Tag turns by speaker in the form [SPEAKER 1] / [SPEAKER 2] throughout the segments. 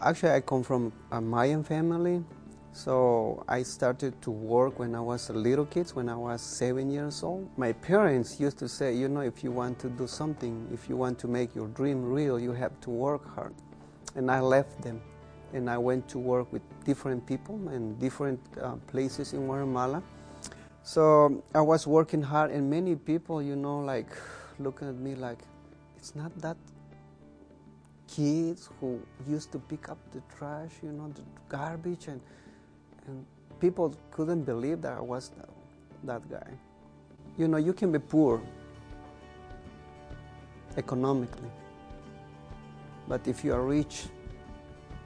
[SPEAKER 1] Actually, I come from a Mayan family, so I started to work when I was a little kid, when I was seven years old. My parents used to say, you know, if you want to do something, if you want to make your dream real, you have to work hard. And I left them, and I went to work with different people in different uh, places in Guatemala. So I was working hard, and many people, you know, like looking at me like, it's not that kids who used to pick up the trash, you know, the garbage, and and people couldn't believe that I was that, that guy. You know, you can be poor economically, but if you are rich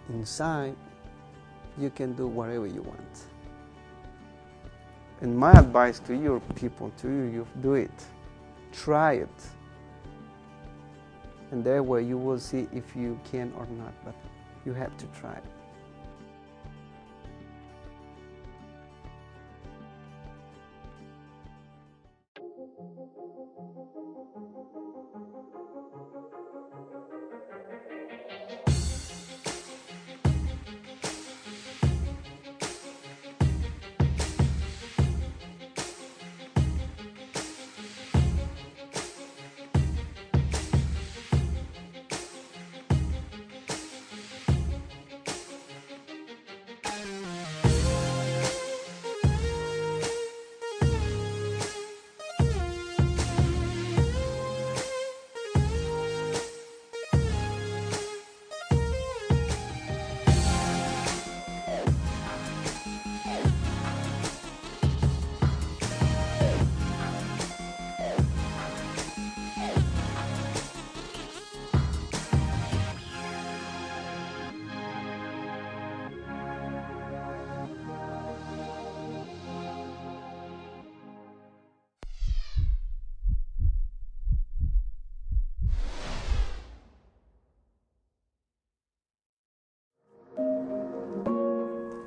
[SPEAKER 1] inside, you can do whatever you want. And my advice to your people, to you, you do it. Try it. And there where you will see if you can or not, but you have to try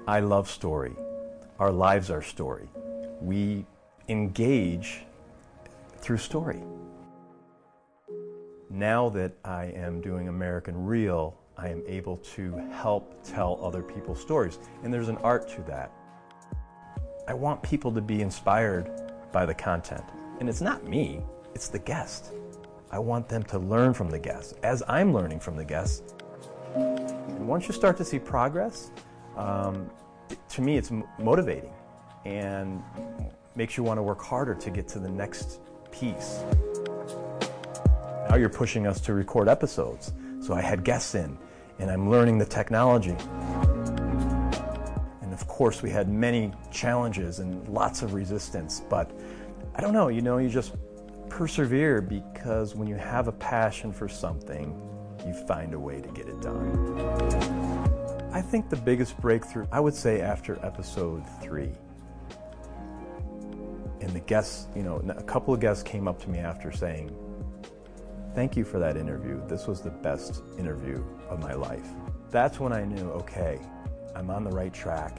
[SPEAKER 2] I love story. Our lives are story. We engage through story. Now that I am doing American Real, I am able to help tell other people's stories. And there's an art to that. I want people to be inspired by the content. And it's not me, it's the guest. I want them to learn from the guests as I'm learning from the guests. And once you start to see progress, um, to me, it's motivating and makes you want to work harder to get to the next piece. Now you're pushing us to record episodes. So I had guests in, and I'm learning the technology. And of course, we had many challenges and lots of resistance, but I don't know, you know, you just persevere because when you have a passion for something, you find a way to get it done. I think the biggest breakthrough, I would say after episode three. And the guests, you know, a couple of guests came up to me after saying, Thank you for that interview. This was the best interview of my life. That's when I knew, okay, I'm on the right track.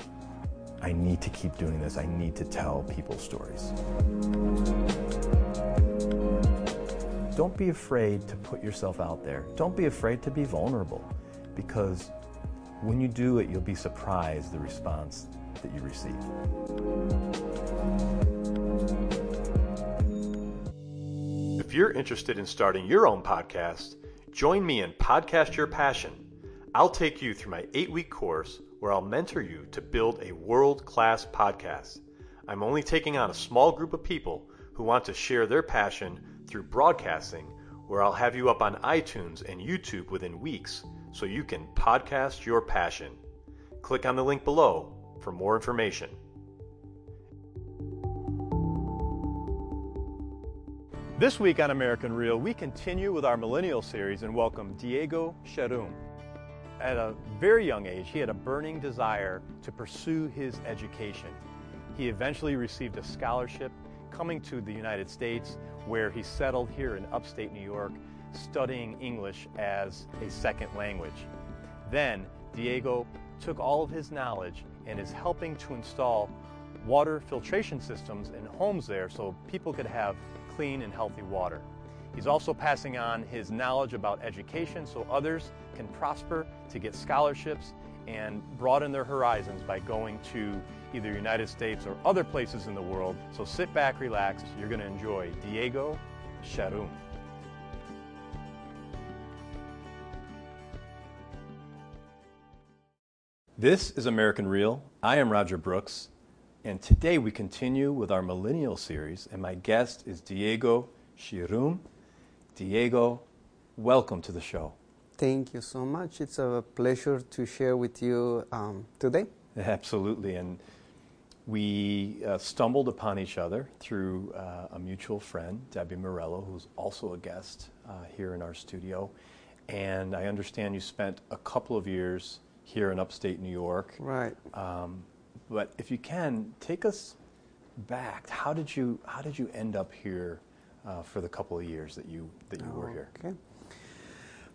[SPEAKER 2] I need to keep doing this. I need to tell people stories. Don't be afraid to put yourself out there. Don't be afraid to be vulnerable because when you do it, you'll be surprised the response that you receive.
[SPEAKER 3] If you're interested in starting your own podcast, join me in Podcast Your Passion. I'll take you through my eight week course where I'll mentor you to build a world class podcast. I'm only taking on a small group of people who want to share their passion through broadcasting, where I'll have you up on iTunes and YouTube within weeks so you can podcast your passion. Click on the link below for more information. This week on American Real, we continue with our millennial series and welcome Diego Xirum. At a very young age, he had a burning desire to pursue his education. He eventually received a scholarship coming to the United States, where he settled here in upstate New York studying English as a second language. Then Diego took all of his knowledge and is helping to install water filtration systems in homes there so people could have clean and healthy water. He's also passing on his knowledge about education so others can prosper to get scholarships and broaden their horizons by going to either the United States or other places in the world. So sit back, relax. You're going to enjoy Diego Xirum. This is American Real. I am Roger Brooks, and today we continue with our Millennial series, and my guest is Diego Xirum. Diego, welcome to the show.
[SPEAKER 1] Thank you so much. It's a pleasure to share with you um, today.
[SPEAKER 3] Absolutely, and we uh, stumbled upon each other through uh, a mutual friend, Debbie Morello, who's also a guest uh, here in our studio. And I understand you spent a couple of years here in upstate New York.
[SPEAKER 1] Right.
[SPEAKER 3] Um, but if you can, take us back. How did you How did you end up here uh, for the couple of years that you that you were here?
[SPEAKER 1] Okay.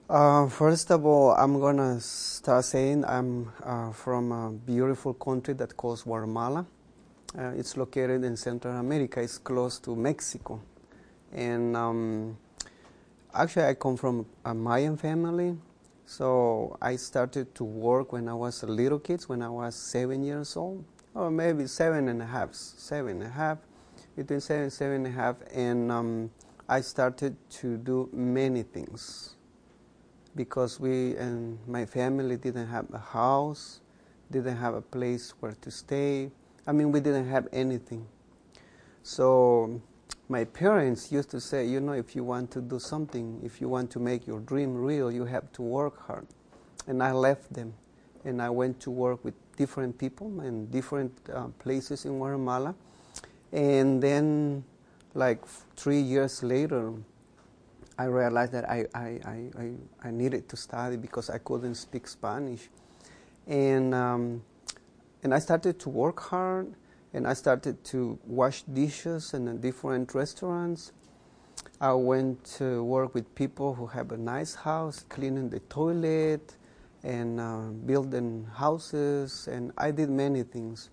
[SPEAKER 1] Uh, first of all, I'm gonna start saying I'm uh, from a beautiful country that calls Guatemala. Uh, it's located in Central America. It's close to Mexico, and um, actually, I come from a Mayan family. So I started to work when I was a little kid, when I was seven years old, or maybe seven and a half, seven and a half, between seven and seven and a half, and um, I started to do many things because we and my family didn't have a house, didn't have a place where to stay. I mean, we didn't have anything. So my parents used to say, you know, if you want to do something, if you want to make your dream real, you have to work hard. And I left them and I went to work with different people in different uh, places in Guatemala. And then, like three years later, I realized that I, I, I, I, needed to study because I couldn't speak Spanish. And, um, and I started to work hard and I started to wash dishes in different restaurants. I went to work with people who have a nice house, cleaning the toilet and uh, building houses, and I did many things.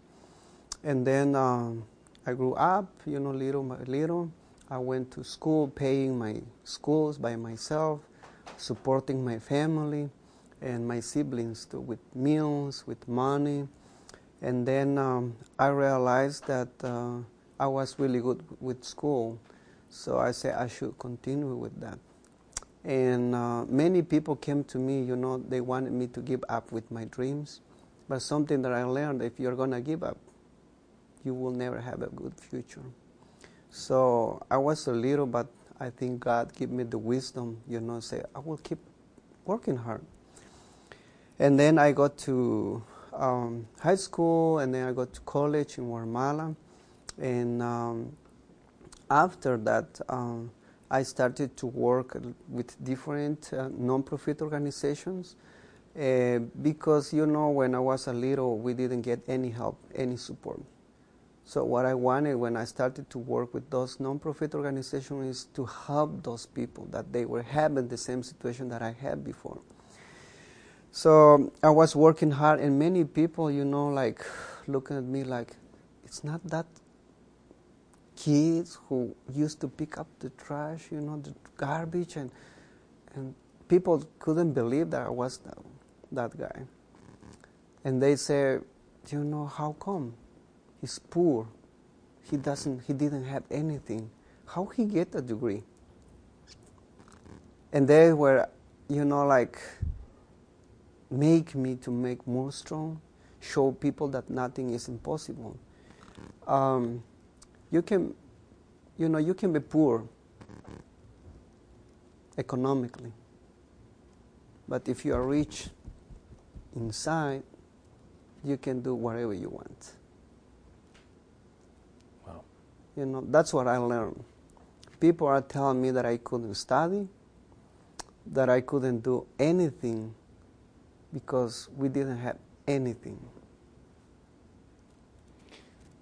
[SPEAKER 1] And then um, I grew up, you know, little by little. I went to school, paying my schools by myself, supporting my family and my siblings too, with meals, with money and then um, I realized that uh, I was really good with school, so I said I should continue with that. And uh, many people came to me, you know, they wanted me to give up with my dreams. But something that I learned if you're going to give up, you will never have a good future. So I was a little, but I think God gave me the wisdom, you know, say, I will keep working hard. And then I got to um, high school and then I got to college in Guatemala. And um, after that, um, I started to work with different uh, non-profit organizations uh, because, you know, when I was a little, we didn't get any help, any support. So what I wanted when I started to work with those non-profit organizations is to help those people that they were having the same situation that I had before. So I was working hard, and many people, you know, like looking at me like, it's not that kids who used to pick up the trash, you know, the garbage, and and people couldn't believe that I was that, that guy. And they say, you know, how come? He's poor. He doesn't. He didn't have anything. How he get a degree? And they were, you know, like make me to make more strong, show people that nothing is impossible. Um, you can, you know, you can be poor economically, but if you are rich inside, you can do whatever you want.
[SPEAKER 3] Wow.
[SPEAKER 1] You know, that's what I learned. People are telling me that I couldn't study, that I couldn't do anything because we didn't have anything.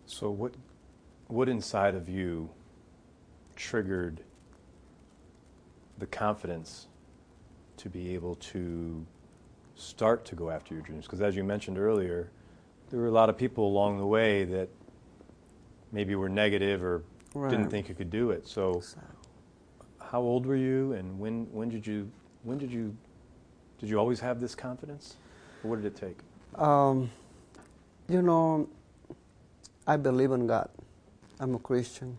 [SPEAKER 3] So what what inside of you triggered the confidence to be able to start to go after your dreams? Because as you mentioned earlier, there were a lot of people along the way that maybe were negative or right. didn't think you could do it. So, how old were you, and when when did you when did you did you always have this confidence, or what did it take?
[SPEAKER 1] Um, you know, I believe in God. I'm a Christian.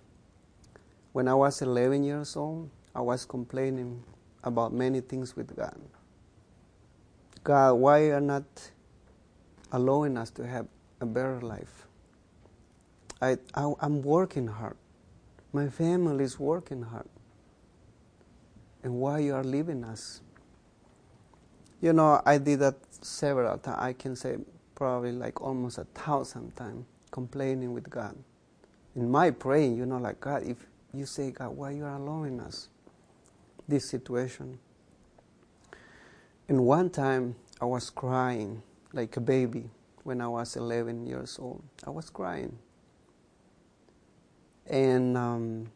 [SPEAKER 1] When I was 11 years old, I was complaining about many things with God. God, why are not allowing us to have a better life? I, I, I'm working hard. My family is working hard. And why you are leaving us? You know, I did that several times. I can say probably like almost a thousand times, complaining with God. In my praying, you know, like God, if you say, God, why you are allowing us this situation? And one time I was crying like a baby when I was 11 years old. I was crying. And, um,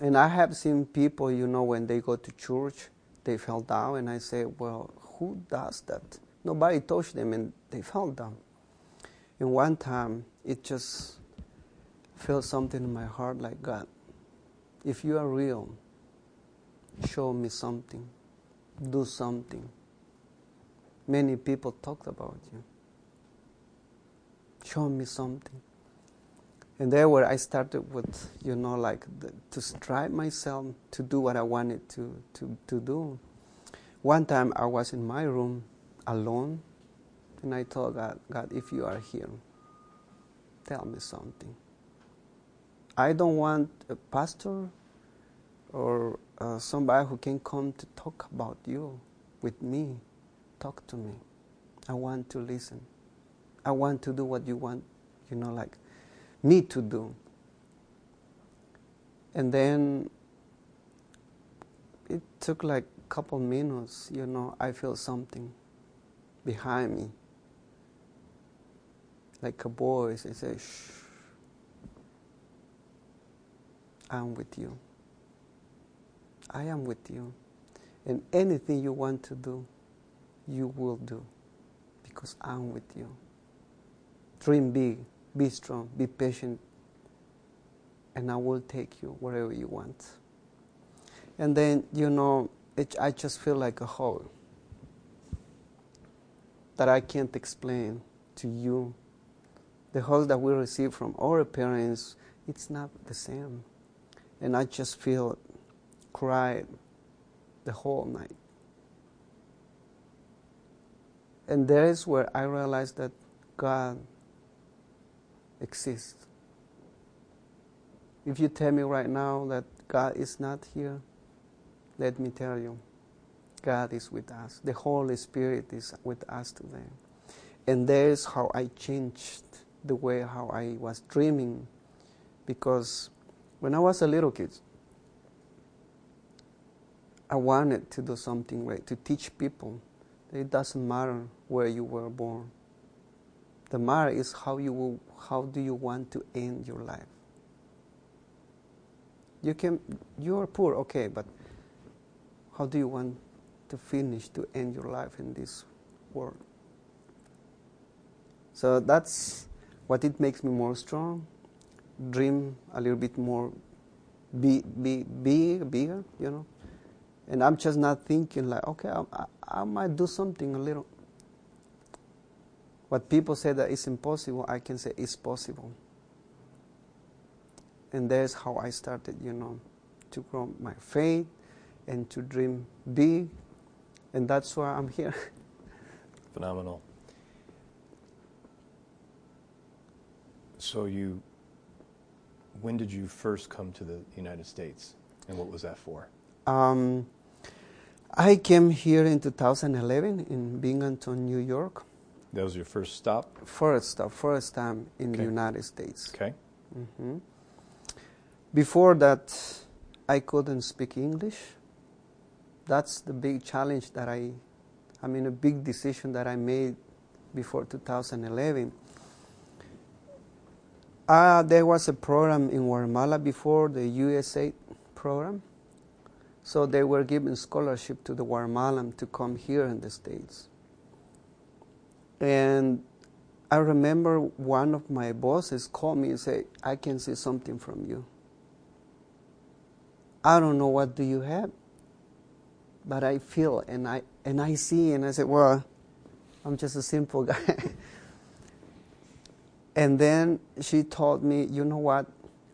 [SPEAKER 1] and I have seen people, you know, when they go to church, they fell down, and I say, well, who does that? Nobody touched them, and they fell down. And one time, it just felt something in my heart like, God, if you are real, show me something, do something. Many people talked about you. Show me something. And there where I started with, you know, like the, to strive myself to do what I wanted to, to, to do. One time I was in my room alone, and I told God, God, if you are here, tell me something. I don't want a pastor or uh, somebody who can come to talk about you with me. Talk to me. I want to listen. I want to do what you want, you know, like me to do. And then it took like couple minutes, you know, I feel something behind me. Like a voice, it says, shh, I'm with you. I am with you. And anything you want to do, you will do because I'm with you. Dream big, be strong, be patient, and I will take you wherever you want. And then, you know, it, I just feel like a hole that I can't explain to you. The hole that we receive from our parents, it's not the same. And I just feel cried the whole night. And there is where I realized that God exists. If you tell me right now that God is not here, let me tell you, God is with us. The Holy Spirit is with us today. And there's how I changed the way how I was dreaming. Because when I was a little kid, I wanted to do something great, to teach people that it doesn't matter where you were born. The matter is how you will, how do you want to end your life. You can you are poor, okay, but how do you want to finish to end your life in this world? So that's what it makes me more strong. Dream a little bit more, be be big, bigger, you know. And I'm just not thinking like, okay, I, I, I might do something a little. What people say that is impossible, I can say it's possible. And that's how I started, you know, to grow my faith and to dream big. And that's why I'm here.
[SPEAKER 3] Phenomenal. So you, when did you first come to the United States, and what was that for?
[SPEAKER 1] Um, I came here in 2011 in Binghamton, New York.
[SPEAKER 3] That was your first stop?
[SPEAKER 1] First stop, first time in
[SPEAKER 3] Okay.
[SPEAKER 1] the United States.
[SPEAKER 3] Okay.
[SPEAKER 1] hmm Before that, I couldn't speak English. That's the big challenge that I, I mean, a big decision that I made before 2011. Uh, there was a program in Guatemala before the USA program. So they were giving scholarship to the Guatemalan to come here in the States. And I remember one of my bosses called me and said, I can see something from you. I don't know what do you have, but I feel and I and I see and I said, well, I'm just a simple guy. and then she told me, you know what,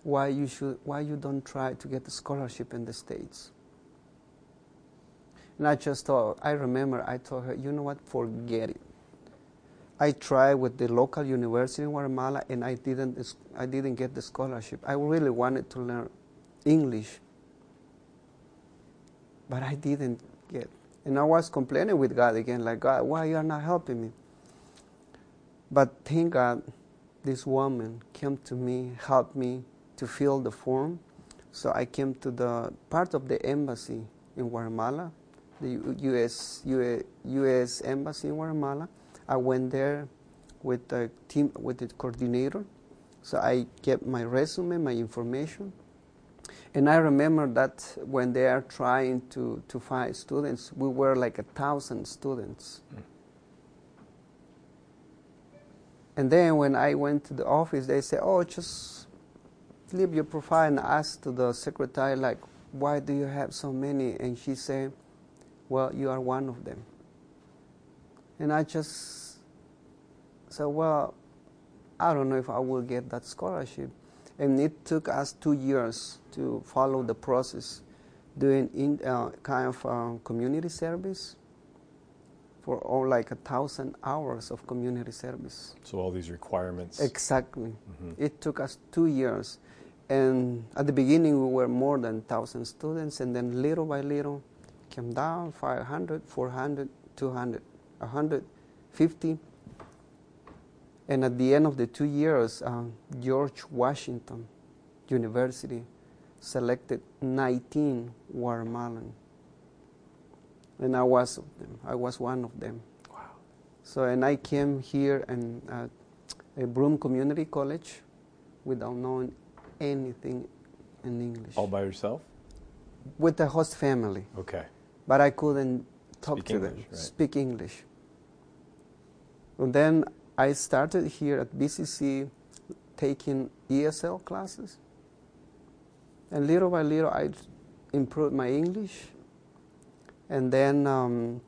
[SPEAKER 1] why you should why you don't try to get a scholarship in the States. And I just thought I remember I told her, you know what, forget it. I tried with the local university in Guatemala and I didn't I didn't get the scholarship. I really wanted to learn English. But I didn't get. And I was complaining with God again, like God, why you are not helping me? But thank God this woman came to me, helped me to fill the form. So I came to the part of the embassy in Guatemala, the US, US, US embassy in Guatemala. I went there with the team, with the coordinator. So I kept my resume, my information. And I remember that when they are trying to, to find students, we were like a thousand students. Mm. And then when I went to the office, they said, "Oh, just leave your profile and ask to the secretary, like, why do you have so many?" And she said, "Well, you are one of them." And I just said, "Well, I don't know if I will get that scholarship." And it took us two years to follow the process, doing in, uh, kind of uh, community service for all like a thousand hours of community service.
[SPEAKER 3] So all these requirements.
[SPEAKER 1] Exactly. Mm-hmm. It took us two years, and at the beginning we were more than thousand students, and then little by little came down 500, 400, 200, 150. And at the end of the two years, uh, George Washington University selected 19 Guatemalan and I was of them. I was one of them.
[SPEAKER 3] Wow.
[SPEAKER 1] So and I came here and at a Broome Community College without knowing anything in English.
[SPEAKER 3] All by yourself?
[SPEAKER 1] With the host family.
[SPEAKER 3] Okay.
[SPEAKER 1] But I couldn't talk
[SPEAKER 3] speak
[SPEAKER 1] to
[SPEAKER 3] English,
[SPEAKER 1] them,
[SPEAKER 3] right.
[SPEAKER 1] speak English. And then I started here at BCC taking ESL classes. And little by little, I improved my English and then um,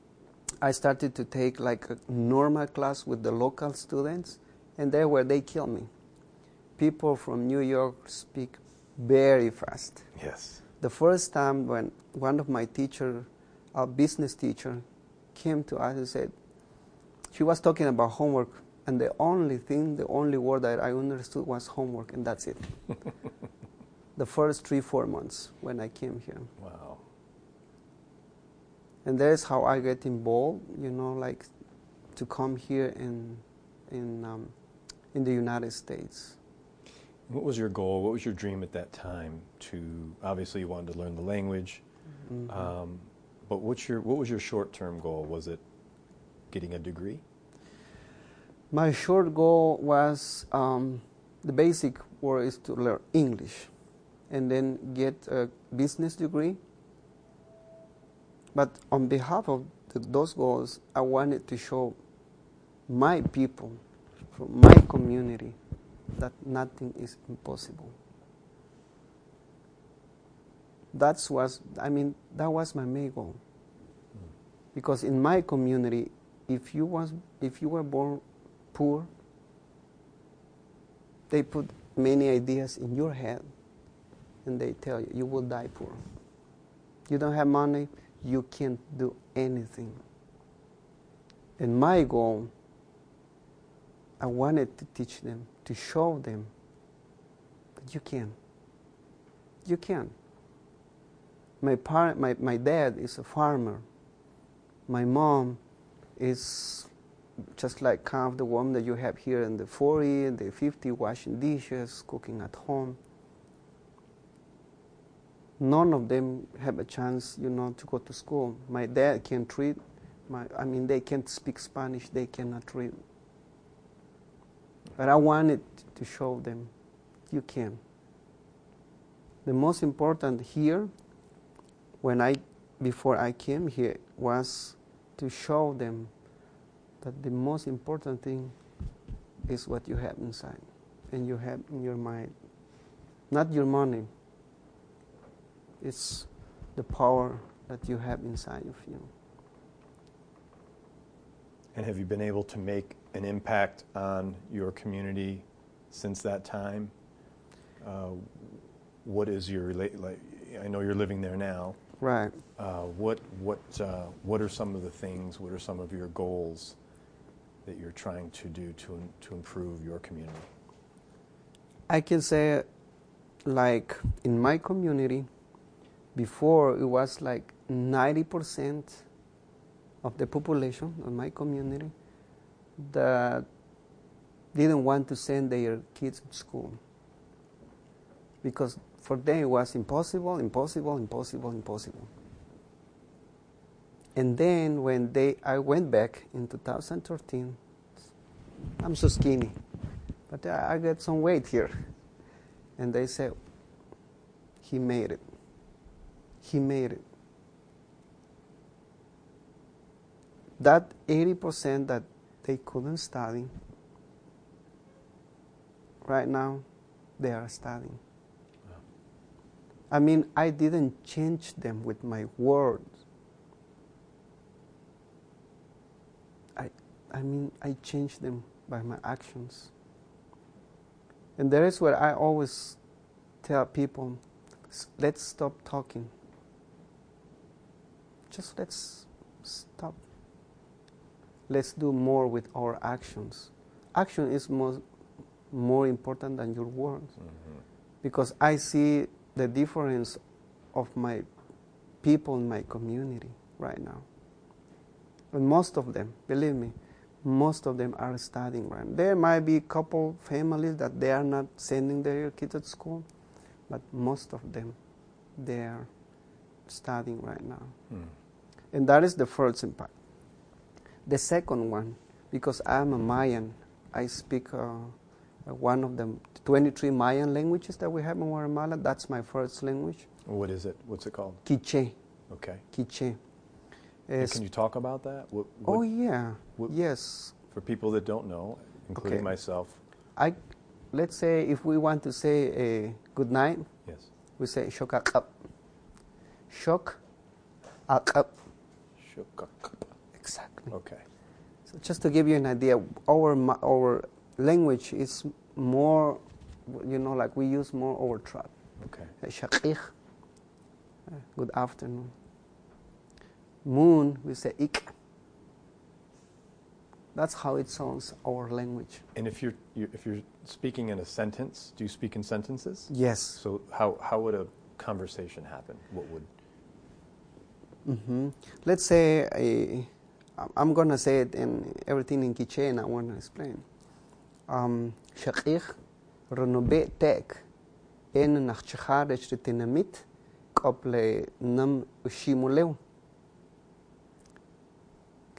[SPEAKER 1] I started to take like a normal class with the local students, and there where they kill me. People from New York speak very fast.
[SPEAKER 3] Yes.
[SPEAKER 1] The first time when one of my teacher, a business teacher, came to us and said, she was talking about homework, and the only thing, the only word that I understood was homework, and that's it. the first three, four months when I came here.
[SPEAKER 3] Wow
[SPEAKER 1] and that's how I get involved. You know, like to come here in in um, in the United States.
[SPEAKER 3] What was your goal? What was your dream at that time? To obviously you wanted to learn the language, mm-hmm. um, but what's your what was your short term goal? Was it getting a degree?
[SPEAKER 1] My short goal was um, the basic word is to learn English, and then get a business degree but on behalf of the, those goals, I wanted to show my people, from my community, that nothing is impossible. That's was I mean that was my main goal. Because in my community, if you was if you were born poor, they put many ideas in your head and they tell you you will die poor. You don't have money, you can't do anything. And my goal, I wanted to teach them, to show them that you can. You can. My, parent, my, my dad is a farmer. My mom is just like kind of the woman that you have here in the 40, the 50, washing dishes, cooking at home none of them have a chance, you know, to go to school. My dad can't read. My, I mean, they can't speak Spanish. They cannot read. But I wanted to show them, you can. The most important here, when I, before I came here, was to show them that the most important thing is what you have inside and you have in your mind. Not your money, it's the power that you have inside of you.
[SPEAKER 3] And have you been able to make an impact on your community since that time? Uh, what is your relate? Like, I know you're living there now.
[SPEAKER 1] Right.
[SPEAKER 3] Uh, what what uh, what are some of the things? What are some of your goals that you're trying to do to to improve your community?
[SPEAKER 1] I can say, like in my community, before it was like 90% of the population of my community that didn't want to send their kids to school because for them it was impossible, impossible, impossible, impossible. And then when they, I went back in 2013, I'm so skinny, but I, I got some weight here. And they said, he made it. He made it. That 80% that they couldn't study, right now they are studying. I mean, I didn't change them with my words. I, mean, I change them by my actions. And that is where I always tell people let's stop talking. Just let's stop. Let's do more with our actions. Action is more, more important than your words. Mm-hmm. Because I see the difference of my people in my community right now. And most of them, believe me, most of them are studying right There might be a couple families that they are not sending their kids to school, but most of them, they are studying right now. Mm. And that is the first impact. The second one, because I'm a Mayan, I speak uh, one of the 23 Mayan languages that we have in Guatemala. That's my first language.
[SPEAKER 3] What is it? What's it called?
[SPEAKER 1] Quiche.
[SPEAKER 3] Okay.
[SPEAKER 1] Quiche.
[SPEAKER 3] can you talk about that?
[SPEAKER 1] What, what, oh yeah. What, yes.
[SPEAKER 3] For people that don't know, including okay. myself.
[SPEAKER 1] I, let's say if we want to say a good night.
[SPEAKER 3] Yes.
[SPEAKER 1] We say shokakap. Shok akap.
[SPEAKER 3] Shokakap.
[SPEAKER 1] Exactly.
[SPEAKER 3] Okay.
[SPEAKER 1] So just to give you an idea, our our language is more, you know, like we use more our trap.
[SPEAKER 3] Okay.
[SPEAKER 1] Uh, Shakikh. Uh, good afternoon. Moon, we say ik. That's how it sounds our language.
[SPEAKER 3] And if you're, you, if you're speaking in a sentence, do you speak in sentences?
[SPEAKER 1] Yes.
[SPEAKER 3] So how, how would a conversation happen? What would?
[SPEAKER 1] Mm-hmm. Let's say I, I'm gonna say it in everything in Quiche, and I want to explain. Um, Shakir renobe tek en nachchachar ech tinamit kople nam ushimuleu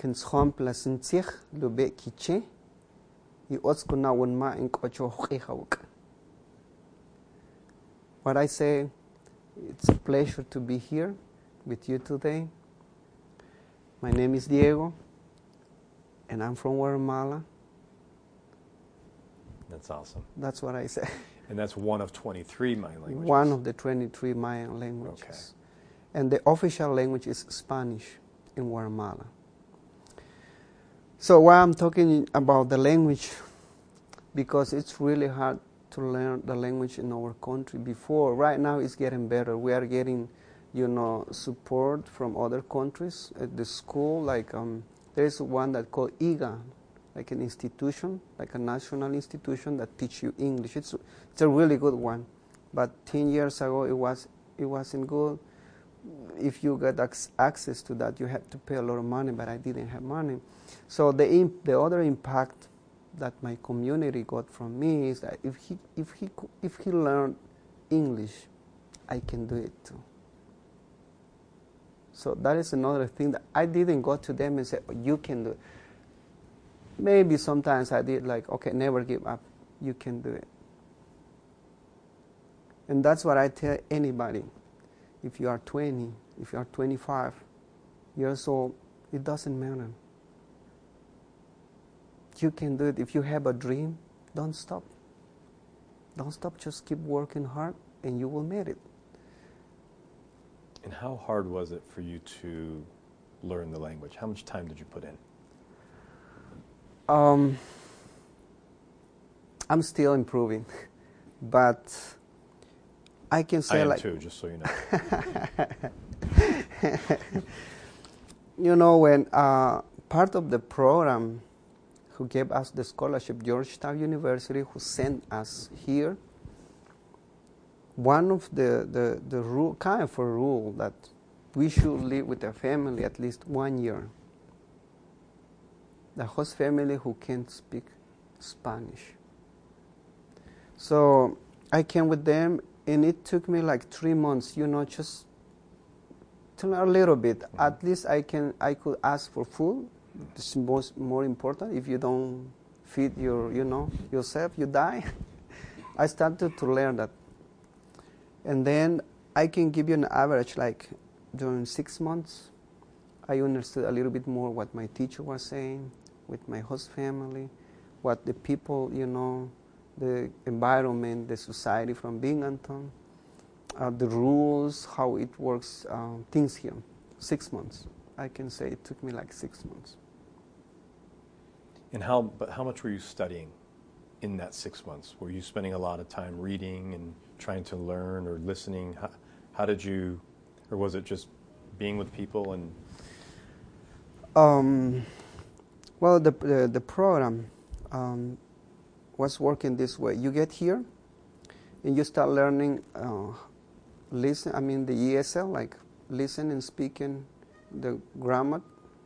[SPEAKER 1] ken schompla sintsich lube kiche i otsko na won ma in kocho hawk. What I say, it's a pleasure to be here with you today. My name is Diego, and I'm from Guatemala.
[SPEAKER 3] That's awesome.
[SPEAKER 1] That's what I say.
[SPEAKER 3] And that's one of 23 Mayan languages?
[SPEAKER 1] One of the 23 Mayan languages.
[SPEAKER 3] Okay.
[SPEAKER 1] And the official language is Spanish in Guatemala. So why I'm talking about the language, because it's really hard to learn the language in our country. Before, right now, it's getting better. We are getting, you know, support from other countries at the school. Like um, there's one that called IGA, like an institution, like a national institution that teach you English. It's it's a really good one. But ten years ago, it was it wasn't good. If you get access to that, you have to pay a lot of money. But I didn't have money. So the, imp, the other impact that my community got from me is that if he, if he, if he learned English, I can do it too. So that is another thing that I didn't go to them and say, oh, you can do it. Maybe sometimes I did like, okay, never give up. You can do it. And that's what I tell anybody. If you are 20, if you are 25 years old, it doesn't matter. You can do it. If you have a dream, don't stop. Don't stop. Just keep working hard and you will make it.
[SPEAKER 3] And how hard was it for you to learn the language? How much time did you put in?
[SPEAKER 1] Um, I'm still improving, but I can say
[SPEAKER 3] I am
[SPEAKER 1] like
[SPEAKER 3] too, just so you know.
[SPEAKER 1] you know when uh, part of the program who gave us the scholarship, Georgetown University, who sent us here. One of the the, the rule, kind of a rule that we should live with a family at least one year. The host family who can't speak Spanish. So I came with them, and it took me like three months, you know, just to learn a little bit.
[SPEAKER 3] Mm-hmm.
[SPEAKER 1] At least I can, I could ask for food. It's most more important. If you don't feed your, you know, yourself, you die. I started to learn that, and then I can give you an average. Like during six months, I understood a little bit more what my teacher was saying with my host family, what the people, you know, the environment, the society from Binghamton, uh, the rules, how it works, uh, things here. Six months. I can say it took me like six months.
[SPEAKER 3] And how, but how much were you studying in that six months? Were you spending a lot of time reading and trying to learn or listening? How, how did you, or was it just being with people and
[SPEAKER 1] Um, well, the, the, the program um, was working this way. You get here and you start learning, uh, listen, I mean the ESL, like listen and speaking the grammar,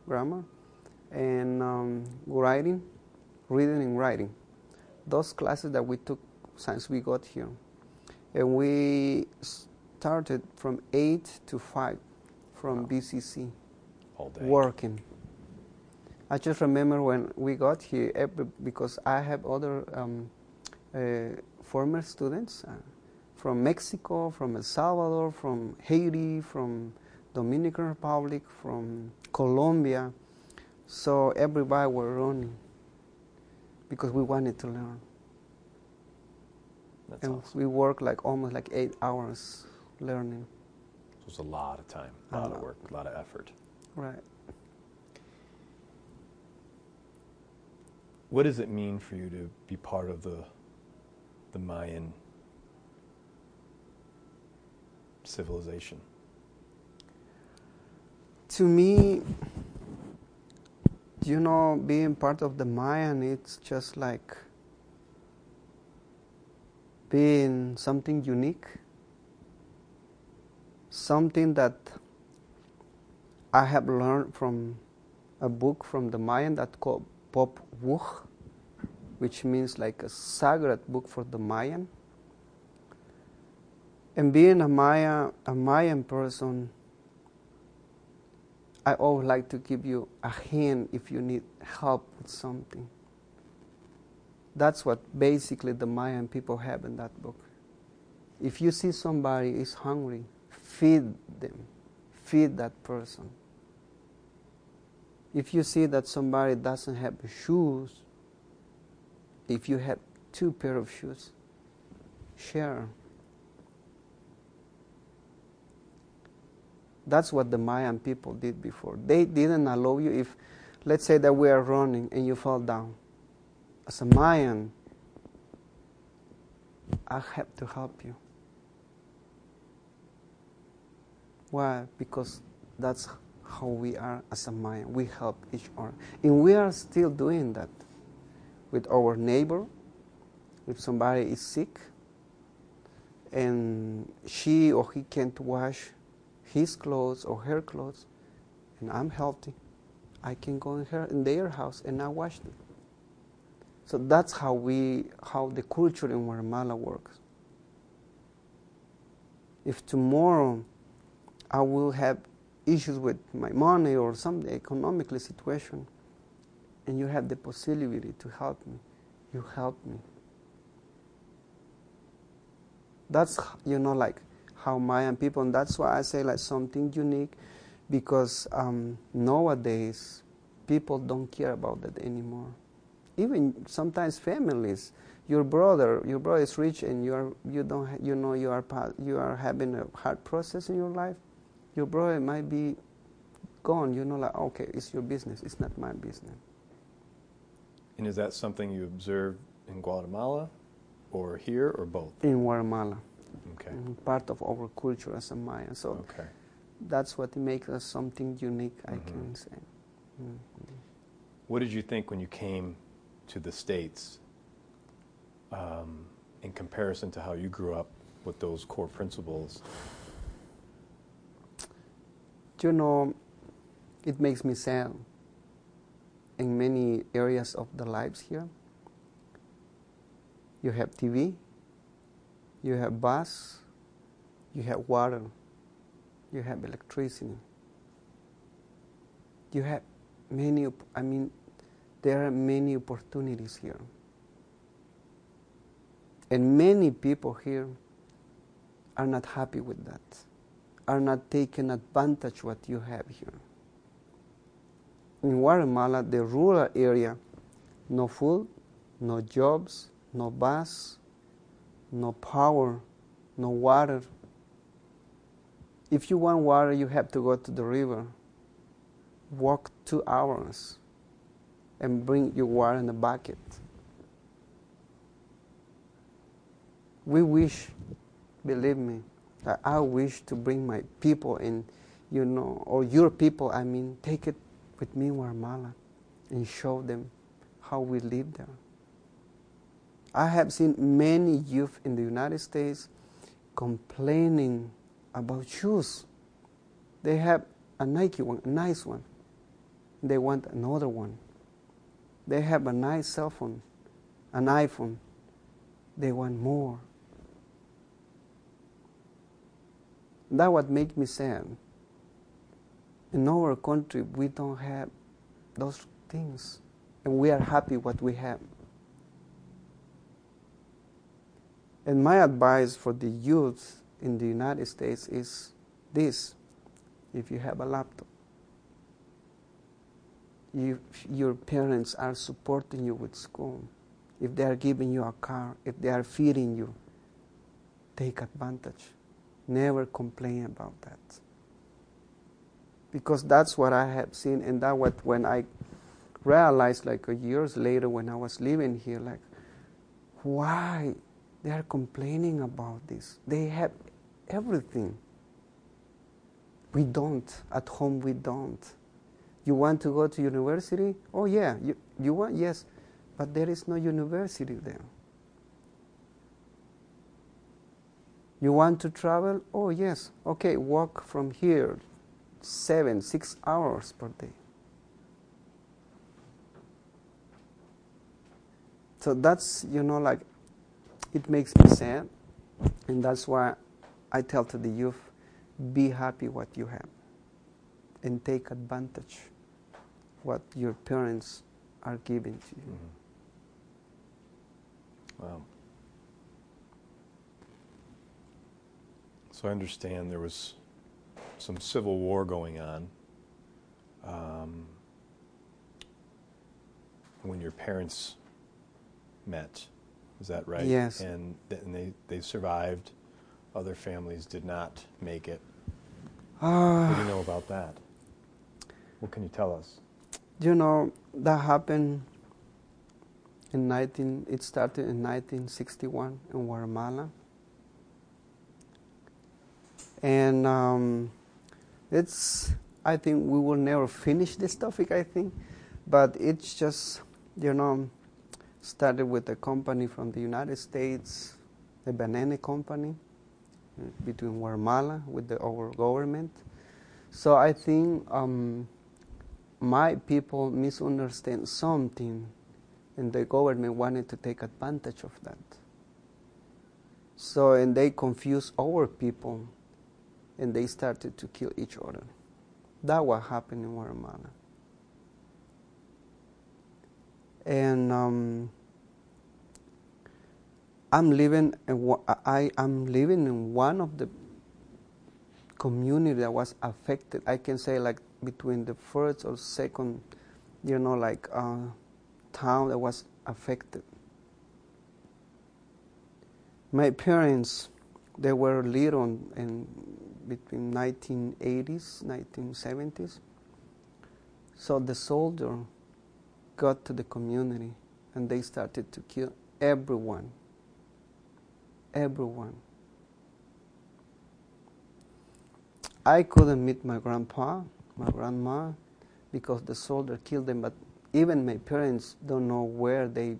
[SPEAKER 1] grammar and um, writing, reading and writing. Those classes that we took since we got here. And we started from 8 to 5 from
[SPEAKER 3] Wow.
[SPEAKER 1] BCC
[SPEAKER 3] all day?
[SPEAKER 1] working. I just remember when we got here, every, because I have other um, uh, former students uh, from Mexico, from El Salvador, from Haiti, from Dominican Republic, from Colombia. So everybody were running because we wanted to learn.
[SPEAKER 3] That's
[SPEAKER 1] and
[SPEAKER 3] awesome.
[SPEAKER 1] we worked like almost like eight hours learning.
[SPEAKER 3] So it was a lot of time,
[SPEAKER 1] A
[SPEAKER 3] a lot of work, a lot of effort.
[SPEAKER 1] Right.
[SPEAKER 3] What does it mean for you to be part of the, the Mayan civilization?
[SPEAKER 1] To me, you know, being part of the Mayan, it's just like being something unique, something that I have learned from a book from the Mayan that called Pop Wuh, which means like a sacred book for the Mayan. And being a Maya, a Mayan person, I always like to give you a hand if you need help with something. That's what basically the Mayan people have in that book. If you see somebody is hungry, feed them, feed that person. If you see that somebody doesn't have shoes, if you have two pair of shoes, share. That's what the Mayan people did before. They didn't allow you if, let's say that we are running and you fall down. As a Mayan, I have to help you. Why? Because that's how we are as a Mayan. We help each other. And we are still doing that with our neighbor. If somebody is sick and she or he can't wash his clothes or her clothes, and I'm healthy, I can go in, her, in their house and I wash them. So that's how we, how the culture in Guatemala works. If tomorrow I will have issues with my money or some economically situation, and you have the possibility to help me, you help me. That's you know like how Mayan people, and that's why I say like something unique, because um, nowadays people don't care about that anymore. Even sometimes families, your brother, your brother is rich, and you are you don't you know you are you are having a hard process in your life. Your brother might be gone. You know, like, okay, it's your business, it's not my business.
[SPEAKER 3] And is that something you observe in Guatemala or here or both?
[SPEAKER 1] In Guatemala.
[SPEAKER 3] Okay.
[SPEAKER 1] Mm, Part of our culture as a Maya. So
[SPEAKER 3] Okay.
[SPEAKER 1] that's what makes us something unique, I
[SPEAKER 3] Mhm.
[SPEAKER 1] can say. Mhm.
[SPEAKER 3] What did you think when you came to the States um, in comparison to how you grew up with those core principles?
[SPEAKER 1] You know, it makes me sad in many areas of the lives here. You have TV, you have bus, you have water, you have electricity. You have many, I mean, there are many opportunities here. And many people here are not happy with that, are not taking advantage what you have here. In Guatemala, the rural area, no food, no jobs, no bus, no power, no water. If you want water, you have to go to the river, walk two hours, and bring your water in a bucket. We wish, believe me, that I wish to bring my people in, you know, or your people, I mean, take it with me in Guatemala and show them how we live there. I have seen many youth in the United States complaining about shoes. They have a Nike one, a nice one. They want another one. They have a nice cell phone, an iPhone. They want more. That what makes me sad. In our country, we don't have those things, and we are happy what we have. And my advice for the youth in the United States is this if you have a laptop, if your parents are supporting you with school, if they are giving you a car, if they are feeding you, take advantage. Never complain about that. Because that's what I have seen, and that what when I realized like years later when I was living here, like why they are complaining about this? They have everything. We don't. At home we don't. You want to go to university? Oh yeah, you, you want yes, but there is no university there. You want to travel? Oh yes. Okay, walk from here seven, six hours per day. So that's you know like it makes me sad and that's why I tell to the youth be happy what you have and take advantage what your parents are giving to you. Mm-hmm.
[SPEAKER 3] Wow. So I understand there was some civil war going on um, when your parents met. Is that right?
[SPEAKER 1] Yes.
[SPEAKER 3] And, th- and they, they survived. Other families did not make it. What do you know about that? What can you tell us?
[SPEAKER 1] You know, that happened in 19, it started in 1961 in Guatemala. And um, it's, I think we will never finish this topic, I think. But it's just, you know, started with a company from the United States, a banana company uh, between Guatemala with the, our government. So I think um, my people misunderstand something, and the government wanted to take advantage of that. So, and they confuse our people, and they started to kill each other. That what happened in Guatemala. And um, I'm living, in, I am living in one of the community that was affected. I can say like between the first or second, you know, like uh, town that was affected. My parents, they were little, and between 1980s, 1970s. So the soldier got to the community and they started to kill everyone. Everyone. I couldn't meet my grandpa, my grandma, because the soldier killed them, but even my parents don't know where they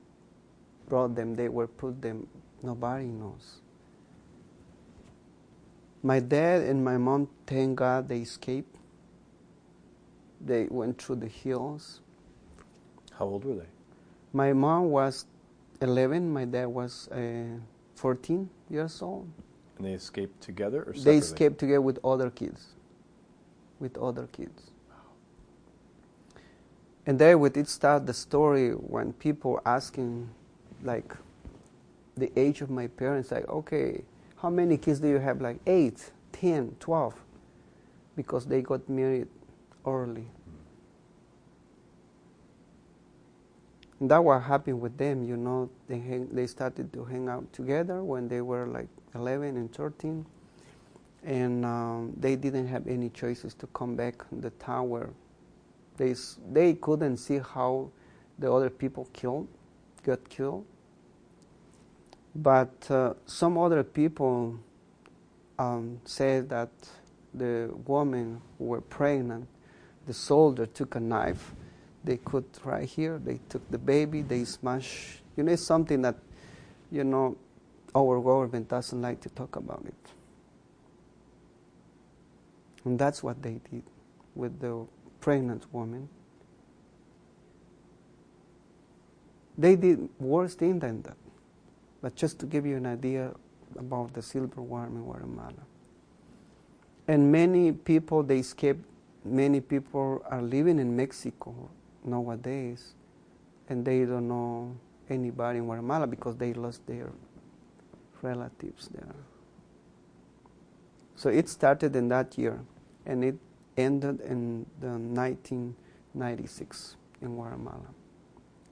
[SPEAKER 1] brought them, they were put them, nobody knows. My dad and my mom, thank God, they escaped. They went through the hills.
[SPEAKER 2] How old were they?
[SPEAKER 1] My mom was 11, my dad was uh, 14 years old.
[SPEAKER 2] And they escaped together or separately?
[SPEAKER 1] They escaped together with other kids. With other kids. And there with it start the story when people asking like the age of my parents, like, okay, how many kids do you have? Like eight, ten, twelve, because they got married early. And that what happened with them, you know. They hang, they started to hang out together when they were like 11 and 13, and um, they didn't have any choices to come back the tower. they they couldn't see how the other people killed, got killed. But uh, some other people um, said that the woman who were pregnant, the soldier took a knife. They cut right here. They took the baby. They smashed. You know, it's something that, you know, our government doesn't like to talk about it. And that's what they did with the pregnant woman. They did worse thing than that. But just to give you an idea about the silver worm in Guatemala. And many people, they escaped, many people are living in Mexico nowadays, and they don't know anybody in Guatemala because they lost their relatives there. So it started in that year, and it ended in the 1996 in Guatemala,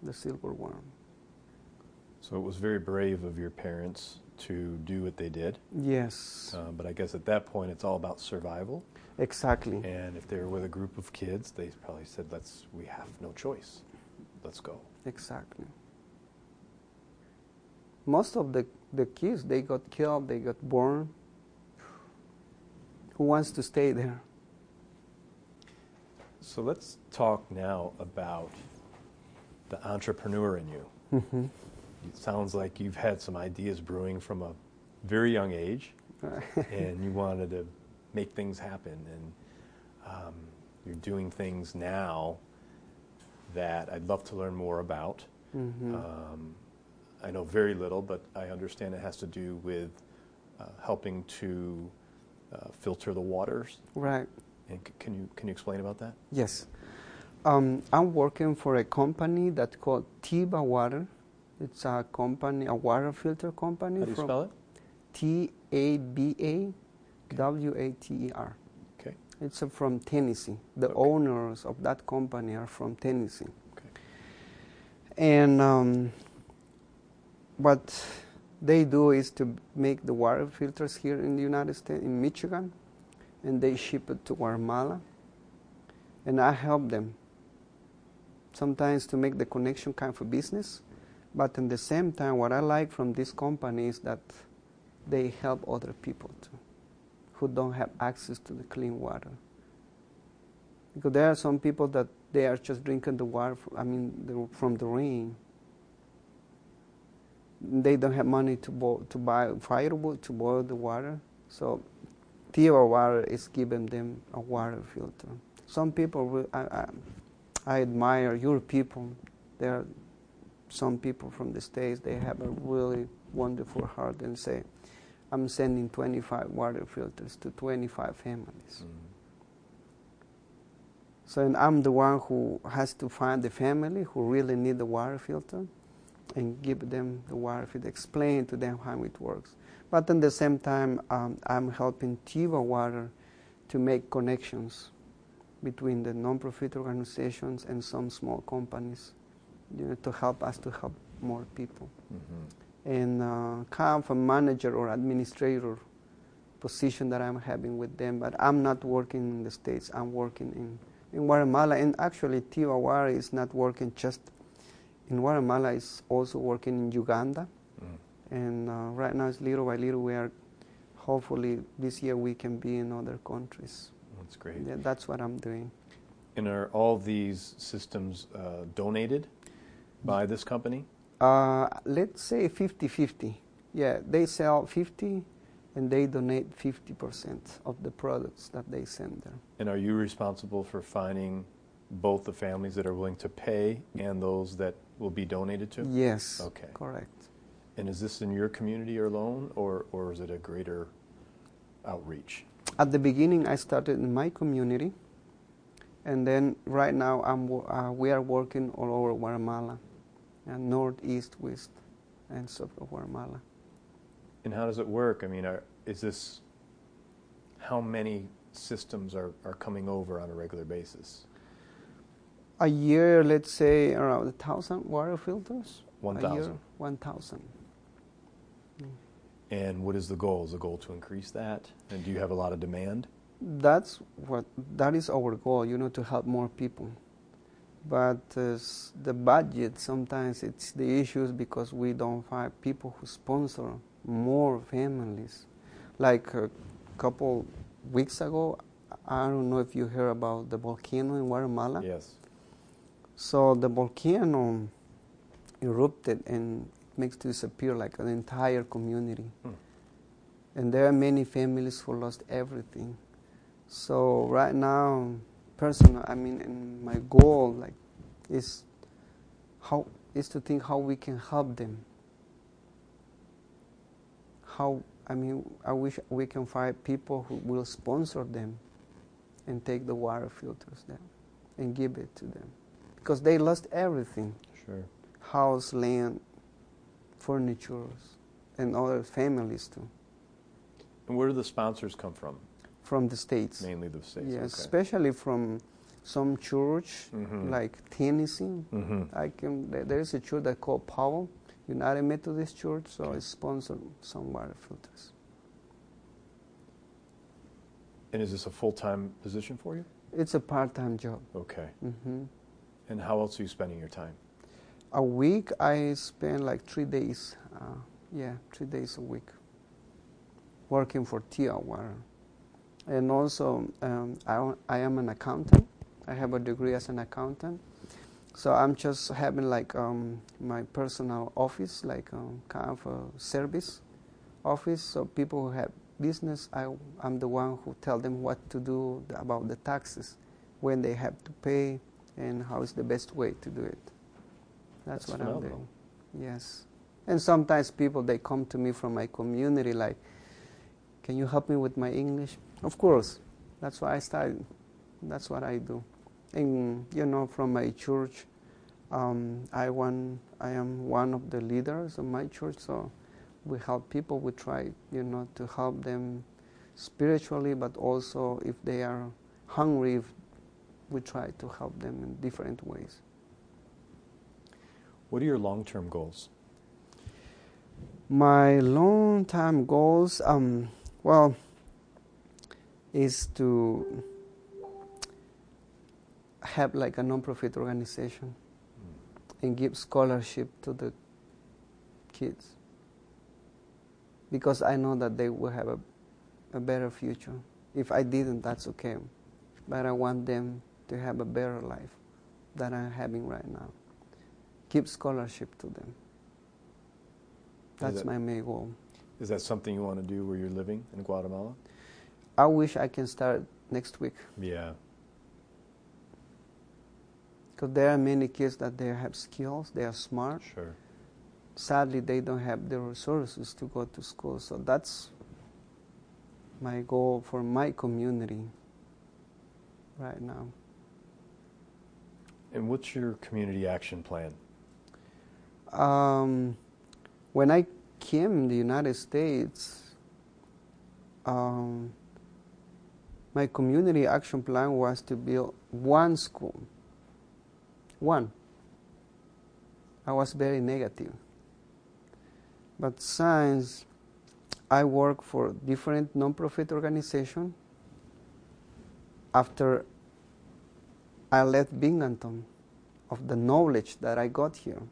[SPEAKER 1] the silver worm.
[SPEAKER 2] So it was very brave of your parents to do what they did.
[SPEAKER 1] Yes.
[SPEAKER 2] Um, but I guess at that point, it's all about survival.
[SPEAKER 1] Exactly.
[SPEAKER 2] And if they were with a group of kids, they probably said, "Let's. We have no choice. Let's go."
[SPEAKER 1] Exactly. Most of the the kids they got killed, they got born. Who wants to stay there?
[SPEAKER 2] So let's talk now about the entrepreneur in you.
[SPEAKER 1] Mm-hmm.
[SPEAKER 2] It sounds like you've had some ideas brewing from a very young age, and you wanted to make things happen. And um, you're doing things now that I'd love to learn more about.
[SPEAKER 1] Mm-hmm.
[SPEAKER 2] Um, I know very little, but I understand it has to do with uh, helping to uh, filter the waters.
[SPEAKER 1] Right.
[SPEAKER 2] And c- can you can you explain about that?
[SPEAKER 1] Yes. Um, I'm working for a company that's called Tiba Water. It's a company, a water filter company.
[SPEAKER 2] How do you
[SPEAKER 1] from
[SPEAKER 2] spell it?
[SPEAKER 1] T A B A W A T E R.
[SPEAKER 2] Okay.
[SPEAKER 1] It's uh, from Tennessee. The
[SPEAKER 2] Okay.
[SPEAKER 1] owners of that company are from Tennessee.
[SPEAKER 2] Okay.
[SPEAKER 1] And um, what they do is to make the water filters here in the United States, in Michigan, and they ship it to Guatemala. And I help them sometimes to make the connection kind of a business, but at the same time, what I like from this company is that they help other people too, who don't have access to the clean water. Because there are some people that they are just drinking the water, I mean, the, from the rain. They don't have money to, bo- to buy firewood to boil the water, so Tiva water is giving them a water filter. Some people, I, I, I admire your people. There are some people from the States, they have a really wonderful heart and say, I'm sending 25 water filters to 25 families. So and I'm the one who has to find the family who really need the water filter and give them the water filter, explain to them how it works. But at the same time, um, I'm helping Tiva Water to make connections between the non-profit organizations and some small companies, you know, to help us to help more people.
[SPEAKER 2] Mm-hmm.
[SPEAKER 1] And uh, kind of a manager or administrator position that I'm having with them. But I'm not working in the States. I'm working in, in Guatemala. And actually, Tiva Water is not working just in Guatemala. It's also working in Uganda. Mm. And uh, right now, it's little by little, we are hopefully this year we can be in other countries.
[SPEAKER 3] That's great.
[SPEAKER 1] Yeah, that's what I'm doing.
[SPEAKER 3] And are all these systems uh, donated by this company?
[SPEAKER 1] Uh, let's say 50 50. Yeah, they sell 50 and they donate 50% of the products that they send there.
[SPEAKER 3] And are you responsible for finding both the families that are willing to pay and those that will be donated to?
[SPEAKER 1] Yes.
[SPEAKER 3] Okay.
[SPEAKER 1] Correct.
[SPEAKER 3] And is this in your community alone, or, or is it a greater outreach?
[SPEAKER 1] At the beginning, I started in my community, and then right now I'm, uh, we are working all over Guatemala, and north, east, west, and south of Guatemala.
[SPEAKER 3] And how does it work? I mean, are, is this how many systems are, are coming over on a regular basis?
[SPEAKER 1] A year, let's say around a thousand water filters.
[SPEAKER 3] One thousand.
[SPEAKER 1] One thousand.
[SPEAKER 3] And what is the goal? Is the goal to increase that? And do you have a lot of demand?
[SPEAKER 1] That's what that is our goal. You know, to help more people. But uh, the budget sometimes it's the issues because we don't find people who sponsor more families. Like a couple weeks ago, I don't know if you heard about the volcano in Guatemala.
[SPEAKER 3] Yes.
[SPEAKER 1] So the volcano erupted and makes disappear like an entire community. Hmm. And there are many families who lost everything. So right now, personal, I mean, my goal like is how is to think how we can help them. How I mean, I wish we can find people who will sponsor them and take the water filters there and give it to them because they lost everything.
[SPEAKER 3] Sure.
[SPEAKER 1] House, land, furniture, and other families too.
[SPEAKER 3] And where do the sponsors come from?
[SPEAKER 1] From the states.
[SPEAKER 3] Mainly the states.
[SPEAKER 1] Yes,
[SPEAKER 3] okay.
[SPEAKER 1] especially from some church
[SPEAKER 3] mm-hmm.
[SPEAKER 1] like Tennessee.
[SPEAKER 3] Mm-hmm.
[SPEAKER 1] I can. There is a church that called Powell United Methodist Church, so okay. it sponsored some water filters.
[SPEAKER 3] And is this a full-time position for you?
[SPEAKER 1] It's a part-time job.
[SPEAKER 3] Okay.
[SPEAKER 1] Mm-hmm.
[SPEAKER 3] And how else are you spending your time?
[SPEAKER 1] a week I spend like three days, uh, yeah, three days a week working for Tiva Water. And also, um, I, I am an accountant. I have a degree as an accountant. So I'm just having like um, my personal office, like um, kind of a service office. So people who have business, I, I'm the one who tell them what to do about the taxes, when they have to pay, and how is the best way to do it. That's, That's what phenomenal. I'm doing. Yes. And sometimes people they come to me from my community like, "Can you help me with my English?" Of course. That's why I started. That's what I do. And you know, from my church, um, I want I am one of the leaders of my church, so we help people. We try, you know, to help them spiritually, but also if they are hungry, we try to help them in different ways.
[SPEAKER 3] What are your long term goals?
[SPEAKER 1] My long term goals, um, well, is to have like a non-profit organization and give scholarship to the kids because I know that they will have a, a better future. If I didn't, that's okay. But I want them to have a better life than I'm having right now give scholarship to them. That's that, my main goal.
[SPEAKER 3] Is that something you want to do where you're living in Guatemala?
[SPEAKER 1] I wish I can start next week.
[SPEAKER 3] Yeah.
[SPEAKER 1] Because there are many kids that they have skills, they are smart.
[SPEAKER 3] Sure.
[SPEAKER 1] Sadly, they don't have the resources to go to school. So that's my goal for my community right now.
[SPEAKER 3] And what's your community action plan?
[SPEAKER 1] Um, when I came in the United States, um, my community action plan was to build one school. One. I was very negative. But since I work for different nonprofit organizations. After I left Binghamton, of the knowledge that I got here,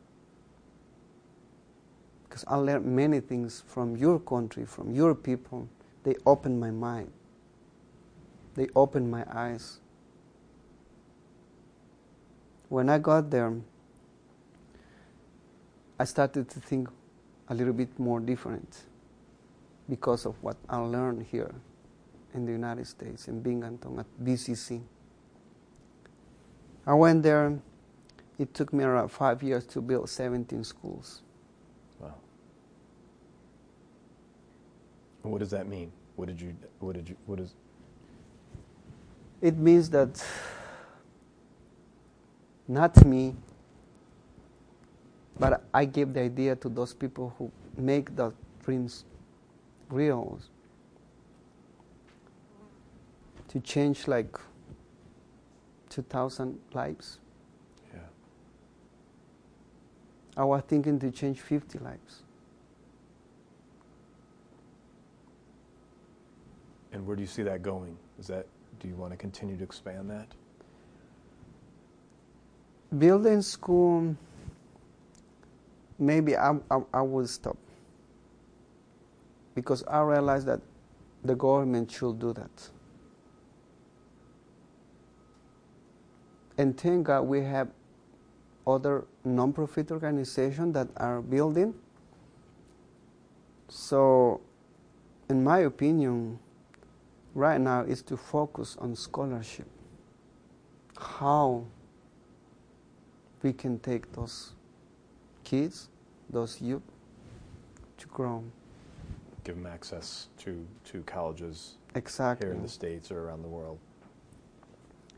[SPEAKER 1] because I learned many things from your country, from your people. They opened my mind. They opened my eyes. When I got there, I started to think a little bit more different because of what I learned here in the United States, in Binghamton at BCC. I went there. It took me around five years to build 17 schools.
[SPEAKER 3] Wow. What does that mean? What did you? What did you? What is?
[SPEAKER 1] It means that not me, but I give the idea to those people who make the dreams real to change like 2,000 lives.
[SPEAKER 3] Yeah.
[SPEAKER 1] I was thinking to change 50 lives.
[SPEAKER 3] And where do you see that going? Is that do you want to continue to expand that?
[SPEAKER 1] Building school, maybe I, I, I will stop because I realize that the government should do that. And thank God we have other non-profit organizations that are building. So, in my opinion, right now is to focus on scholarship. How we can take those kids, those youth, to grow.
[SPEAKER 3] Give them access to, to colleges
[SPEAKER 1] Exactly.
[SPEAKER 3] here in the States or around the world.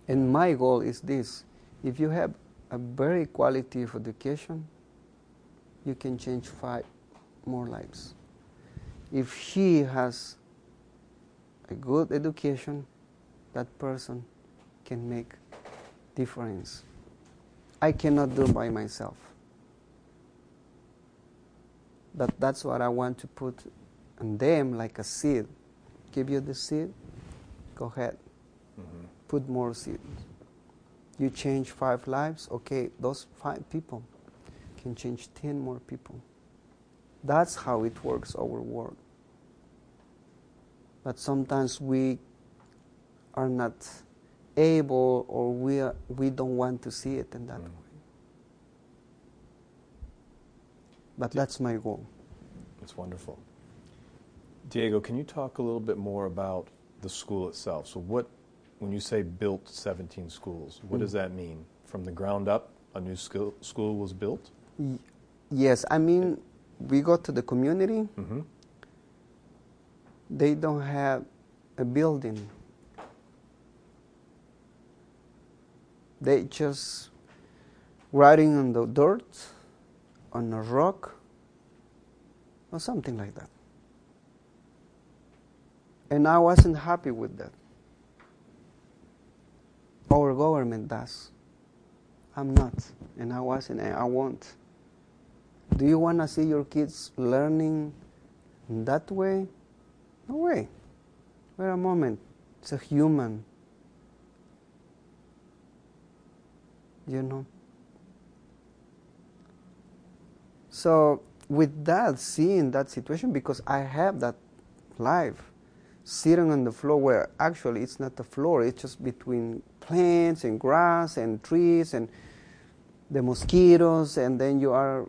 [SPEAKER 1] And my goal is this if you have a very quality of education, you can change five more lives. If he has a good education, that person can make difference. I cannot do by myself. But that's what I want to put on them like a seed. Give you the seed, go ahead
[SPEAKER 3] Mm-hmm.
[SPEAKER 1] put more seeds. You change five lives, okay, those five people can change 10 more people. That's how it works, our world. But sometimes we are not able or we, are, we don't want to see it in that
[SPEAKER 3] Mm.
[SPEAKER 1] way. But that's my goal.
[SPEAKER 3] It's wonderful. Diego, can you talk a little bit more about the school itself? So, what, when you say built 17 schools, what does that mean? From the ground up, a new school, school was built?
[SPEAKER 1] Y- yes, I mean, we go to the community,
[SPEAKER 3] Mm-hmm.
[SPEAKER 1] They don't have a building. They just writing on the dirt, on a rock, or something like that. And I wasn't happy with that. Our government does. I'm not, and I wasn't, and I won't. Do you want to see your kids learning in that way? No way. Wait a moment. It's a human. You know? So, with that, seeing that situation, because I have that life, sitting on the floor where actually it's not the floor, it's just between plants and grass and trees and the mosquitoes, and then you are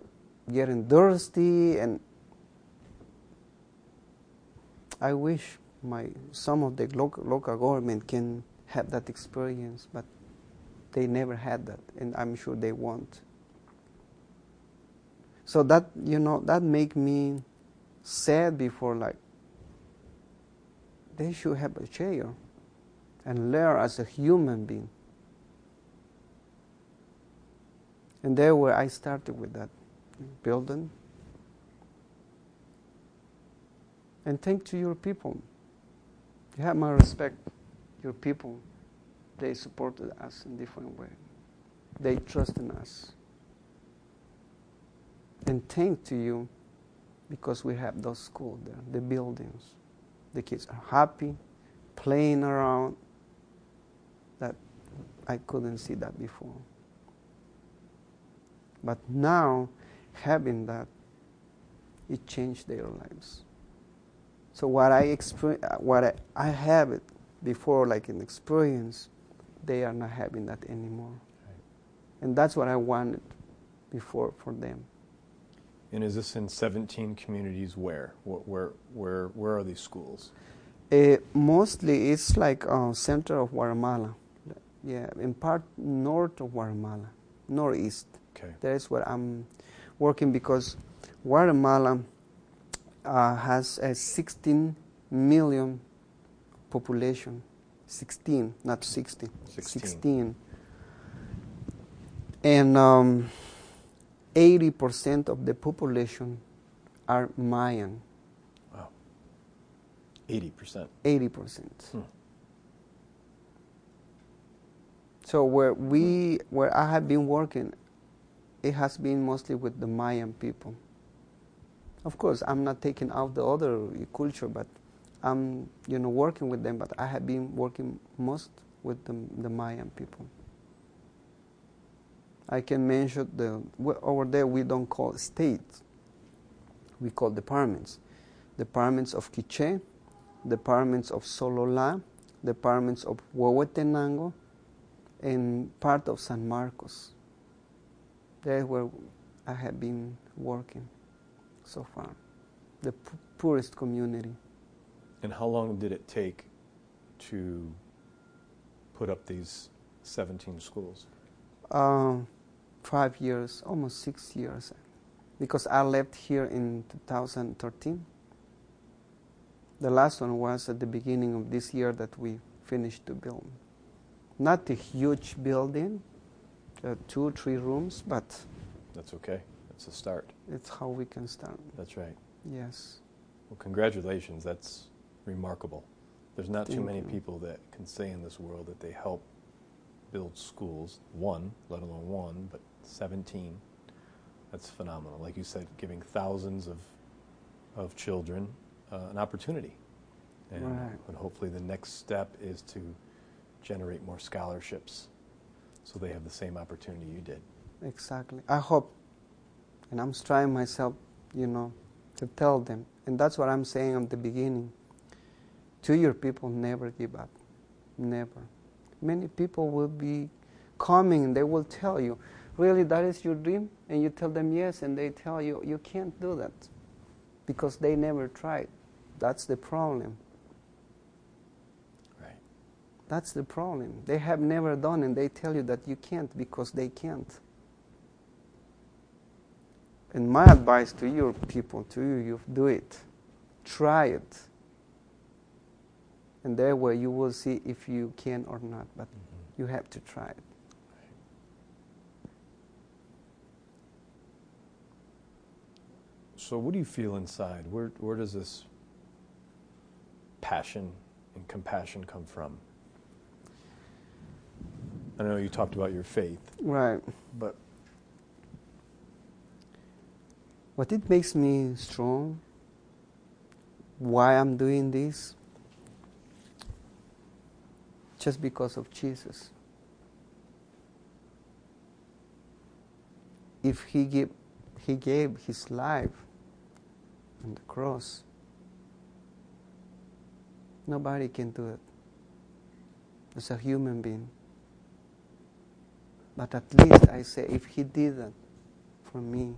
[SPEAKER 1] getting thirsty and I wish my some of the local, local government can have that experience, but they never had that, and I'm sure they won't. So that you know that make me sad before like they should have a chair and learn as a human being. And there where I started with that building. And thank to your people. You have my respect. Your people, they supported us in different way. They trust in us. And thank to you because we have those schools there, the buildings. The kids are happy, playing around. That I couldn't see that before. But now, having that, it changed their lives. So what I experience, what I, I have it before, like an experience, they are not having that anymore.
[SPEAKER 3] Right.
[SPEAKER 1] And that's what I wanted before for them.
[SPEAKER 3] And is this in 17 communities where? Wh- Where, where, where are these schools?
[SPEAKER 1] Uh, mostly it's like uh, center of Guatemala. Yeah, in part north of Guatemala, northeast.
[SPEAKER 3] Okay.
[SPEAKER 1] That is where I'm working because Guatemala uh, has a 16 million population. 16, not 60.
[SPEAKER 3] 16.
[SPEAKER 1] 16. And um, 80% of the population are Mayan.
[SPEAKER 3] Wow. 80%.
[SPEAKER 1] 80%.
[SPEAKER 3] Hmm.
[SPEAKER 1] So where we, where I have been working, it has been mostly with the Mayan people. Of course, I'm not taking out the other culture, but I'm, you know, working with them. But I have been working most with the, the Mayan people. I can mention the over there we don't call states. We call departments. Departments of Quiché, departments of Solola, departments of Huehuetenango, and part of San Marcos. That's where I have been working so far. The p- poorest community.
[SPEAKER 3] And how long did it take to put up these 17 schools?
[SPEAKER 1] Um, five years, almost six years, because I left here in 2013. The last one was at the beginning of this year that we finished to build. Not a huge building, uh, two, three rooms, but
[SPEAKER 3] That's okay. That's a start.
[SPEAKER 1] it's how we can start.
[SPEAKER 3] That's right.
[SPEAKER 1] Yes.
[SPEAKER 3] Well, congratulations. That's remarkable. There's not too many
[SPEAKER 1] you.
[SPEAKER 3] people that can say in this world that they help build schools, one, let alone one, but 17. That's phenomenal. Like you said, giving thousands of, of children uh, an opportunity. And,
[SPEAKER 1] Right.
[SPEAKER 3] and hopefully the next step is to generate more scholarships so they have the same opportunity you did.
[SPEAKER 1] Exactly. I hope, and I'm trying myself, you know, to tell them. And that's what I'm saying at the beginning. To your people, never give up. Never. Many people will be coming and they will tell you, really, that is your dream? And you tell them yes, and they tell you, you can't do that because they never tried. That's the problem.
[SPEAKER 3] Right.
[SPEAKER 1] That's the problem. They have never done, and they tell you that you can't because they can't. And my advice to your people, to you, you do it. Try it. And that way you will see if you can or not, but mm-hmm. you have to try it.
[SPEAKER 3] So, what do you feel inside? Where, where does this passion and compassion come from? I know you talked about your faith,
[SPEAKER 1] Right.
[SPEAKER 3] but
[SPEAKER 1] What it makes me strong, why I'm doing this, just because of Jesus. If he gave, he gave his life on the cross, nobody can do it as a human being. But at least I say, if he did that for me,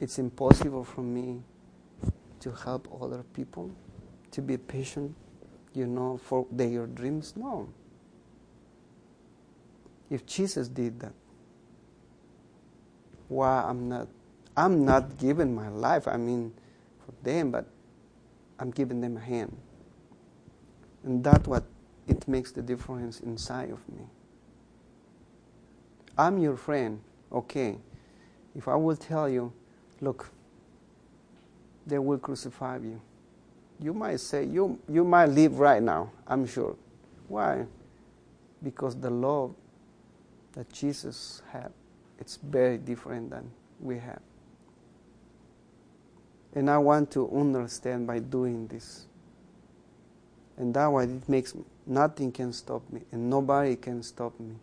[SPEAKER 1] it's impossible for me to help other people, to be patient, you know, for their dreams. No. If Jesus did that, why I'm not? I'm not giving my life. I mean, for them, but I'm giving them a hand, and that's what it makes the difference inside of me. I'm your friend, okay. If I will tell you, look, they will crucify you. You might say, you, you might live right now, I'm sure. Why? Because the love that Jesus had it's very different than we have. And I want to understand by doing this. And that way it makes me, nothing can stop me and nobody can stop me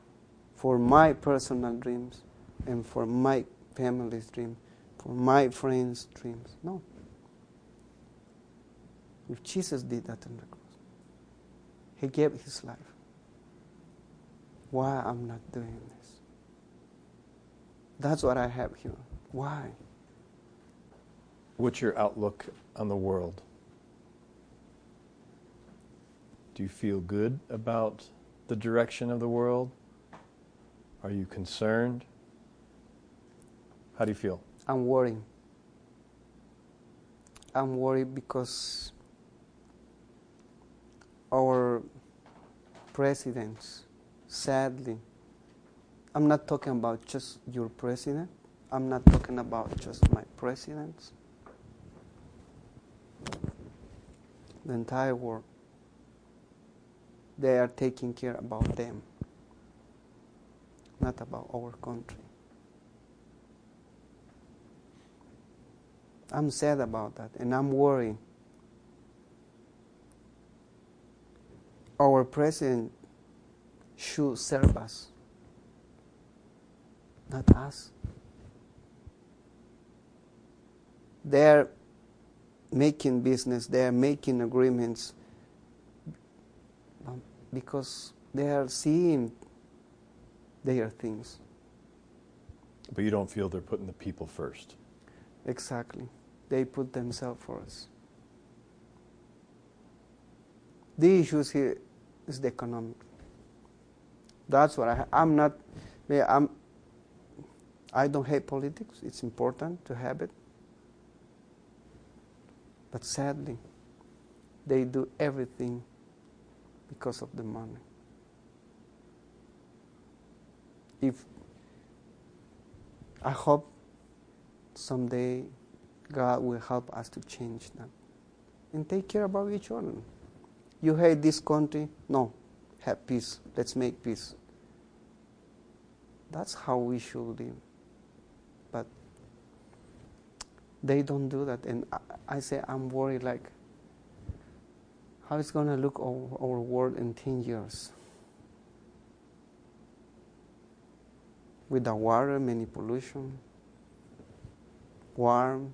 [SPEAKER 1] for my personal dreams and for my family's dream, for my friends' dreams. No. If Jesus did that on the cross, He gave His life. Why I'm not doing this? That's what I have here. Why?
[SPEAKER 3] What's your outlook on the world? Do you feel good about the direction of the world? Are you concerned? How do you feel?
[SPEAKER 1] I'm worried. I'm worried because our presidents, sadly, I'm not talking about just your president. I'm not talking about just my presidents. The entire world. They are taking care about them, not about our country. I'm sad about that and I'm worried. Our president should serve us, not us. They're making business, they're making agreements um, because they are seeing their things.
[SPEAKER 3] But you don't feel they're putting the people first.
[SPEAKER 1] Exactly. They put themselves first. The issues here is the economic. That's what I. I'm not. I'm. I don't hate politics. It's important to have it. But sadly, they do everything because of the money. If I hope someday God will help us to change that and take care about each other. You hate this country? No. Have peace. Let's make peace. That's how we should live. But they don't do that. And I, I say, I'm worried like, how it's going to look our, our world in 10 years? With the water, many pollution, warm,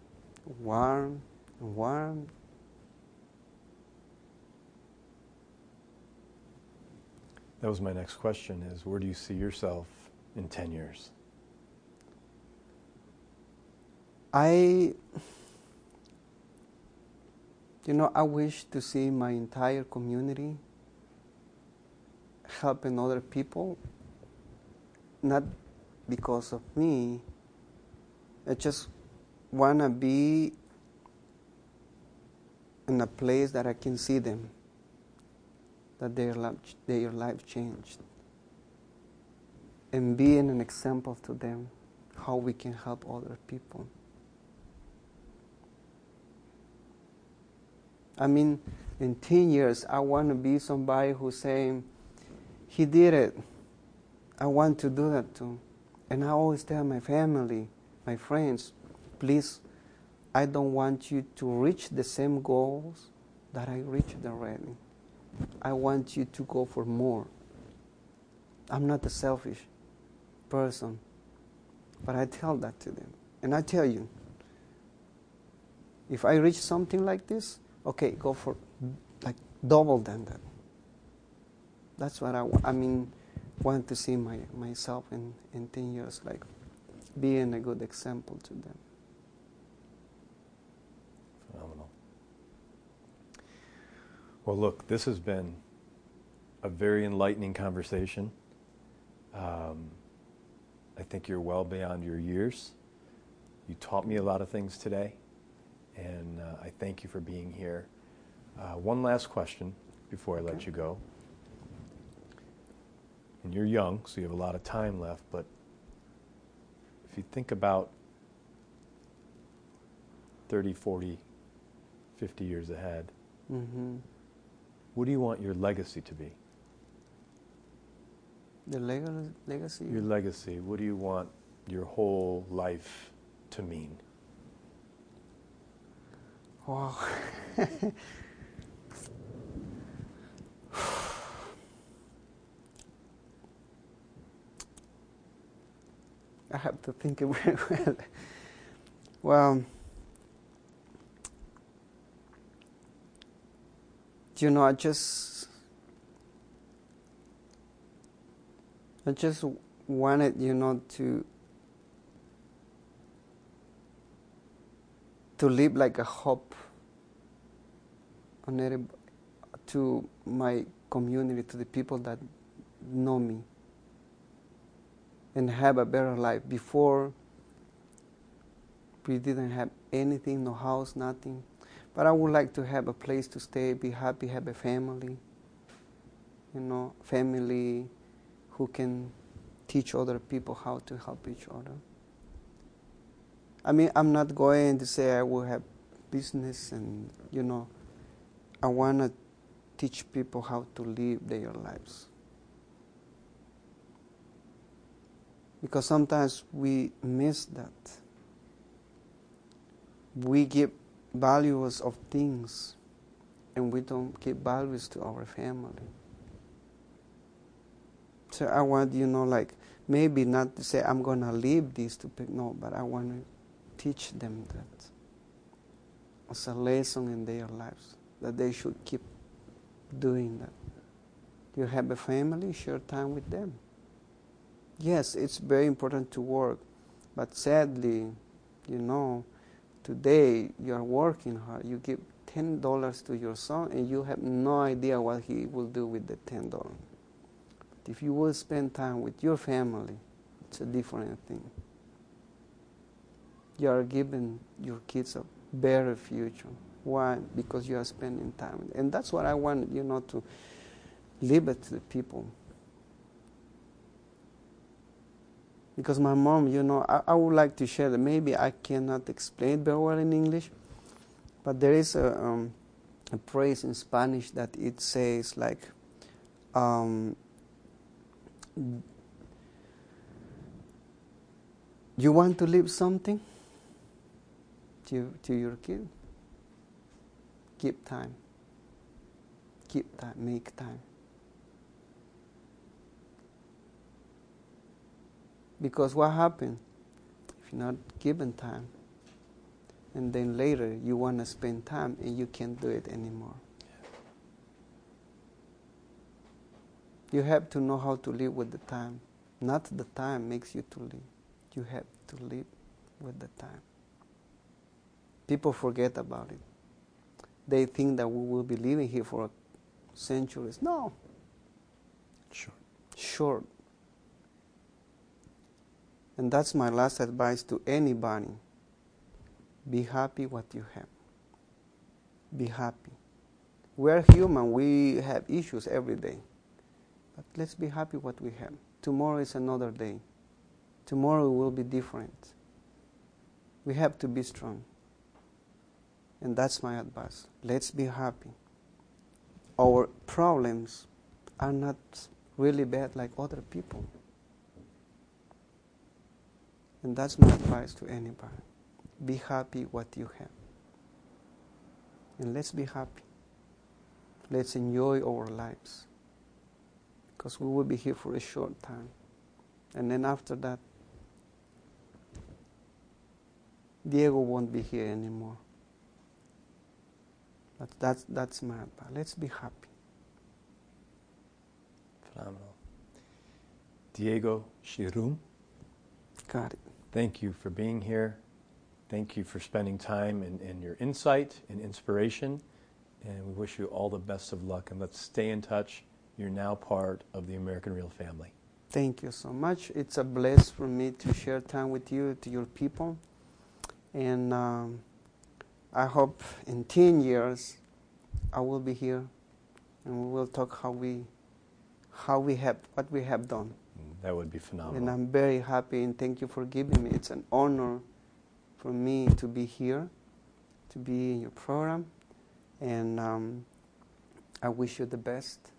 [SPEAKER 1] warm, warm.
[SPEAKER 3] That was my next question is where do you see yourself in 10 years?
[SPEAKER 1] I you know, I wish to see my entire community helping other people, not because of me. I just want to be in a place that I can see them, that their life, their life changed, and being an example to them how we can help other people. I mean, in 10 years, I want to be somebody who's saying, He did it. I want to do that too. And I always tell my family, my friends, please, I don't want you to reach the same goals that I reached already. I want you to go for more. I'm not a selfish person, but I tell that to them. And I tell you, if I reach something like this, okay, go for like double than that. That's what I, I mean, want to see my, myself in, in 10 years, like being a good example to them.
[SPEAKER 3] Phenomenal. Well, look, this has been a very enlightening conversation. Um, I think you're well beyond your years. You taught me a lot of things today and uh, I thank you for being here. Uh, one last question before I let you go. And you're young, so you have a lot of time left, but if you think about 30, 40, 50 years ahead,
[SPEAKER 1] mm-hmm.
[SPEAKER 3] What do you want your legacy to be?
[SPEAKER 1] The leg- legacy?
[SPEAKER 3] Your legacy. What do you want
[SPEAKER 2] your whole life to mean?
[SPEAKER 1] Wow. I have to think well. Well, you know, I just, I just wanted, you know, to to live like a hope on every, to my community, to the people that know me, and have a better life. Before, we didn't have anything, no house, nothing. But I would like to have a place to stay, be happy, have a family. You know, family who can teach other people how to help each other. I mean, I'm not going to say I will have business and, you know, I want to teach people how to live their lives. Because sometimes we miss that. We give values of things and we don't give values to our family. So I want, you know, like maybe not to say I'm going to leave this to people, no, but I want to teach them that as a lesson in their lives, that they should keep doing that. You have a family, share time with them. Yes, it's very important to work, but sadly, you know, today you are working hard. You give ten dollars to your son, and you have no idea what he will do with the ten dollars. If you will spend time with your family, it's a different thing. You are giving your kids a better future. Why? Because you are spending time, and that's what I want you know to leave it to the people. Because my mom, you know, I, I, would like to share that. Maybe I cannot explain very well in English, but there is a, um, a phrase in Spanish that it says like, um, you want to leave something to, to your kid? Keep time. Keep time. Make time. Because what happened if you're not given time, and then later you want to spend time and you can't do it anymore? You have to know how to live with the time. Not the time makes you to live. You have to live with the time. People forget about it. They think that we will be living here for centuries. No.
[SPEAKER 2] Short.
[SPEAKER 1] Short. And that's my last advice to anybody. Be happy what you have. Be happy. We're human, we have issues every day. But let's be happy what we have. Tomorrow is another day. Tomorrow will be different. We have to be strong. And that's my advice. Let's be happy. Our problems are not really bad like other people. And that's my advice to anybody. Be happy what you have. And let's be happy. Let's enjoy our lives. Because we will be here for a short time. And then after that, Diego won't be here anymore. But that's, that's my advice. Let's be happy.
[SPEAKER 2] Phenomenal. Diego Xirum.
[SPEAKER 1] Got it.
[SPEAKER 2] Thank you for being here. Thank you for spending time and, and your insight and inspiration. And we wish you all the best of luck. And let's stay in touch. You're now part of the American Real family.
[SPEAKER 1] Thank you so much. It's a bless for me to share time with you, to your people. And um, I hope in 10 years I will be here and we will talk how we, how we have, what we have done.
[SPEAKER 2] That would be phenomenal.
[SPEAKER 1] And I'm very happy and thank you for giving me. It's an honor for me to be here, to be in your program. And um, I wish you the best.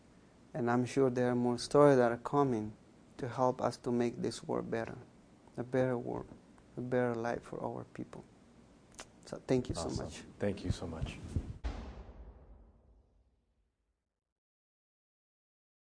[SPEAKER 1] And I'm sure there are more stories that are coming to help us to make this world better. a better world, a better life for our people. So thank you
[SPEAKER 3] Awesome.
[SPEAKER 1] so much.
[SPEAKER 3] Thank you so much.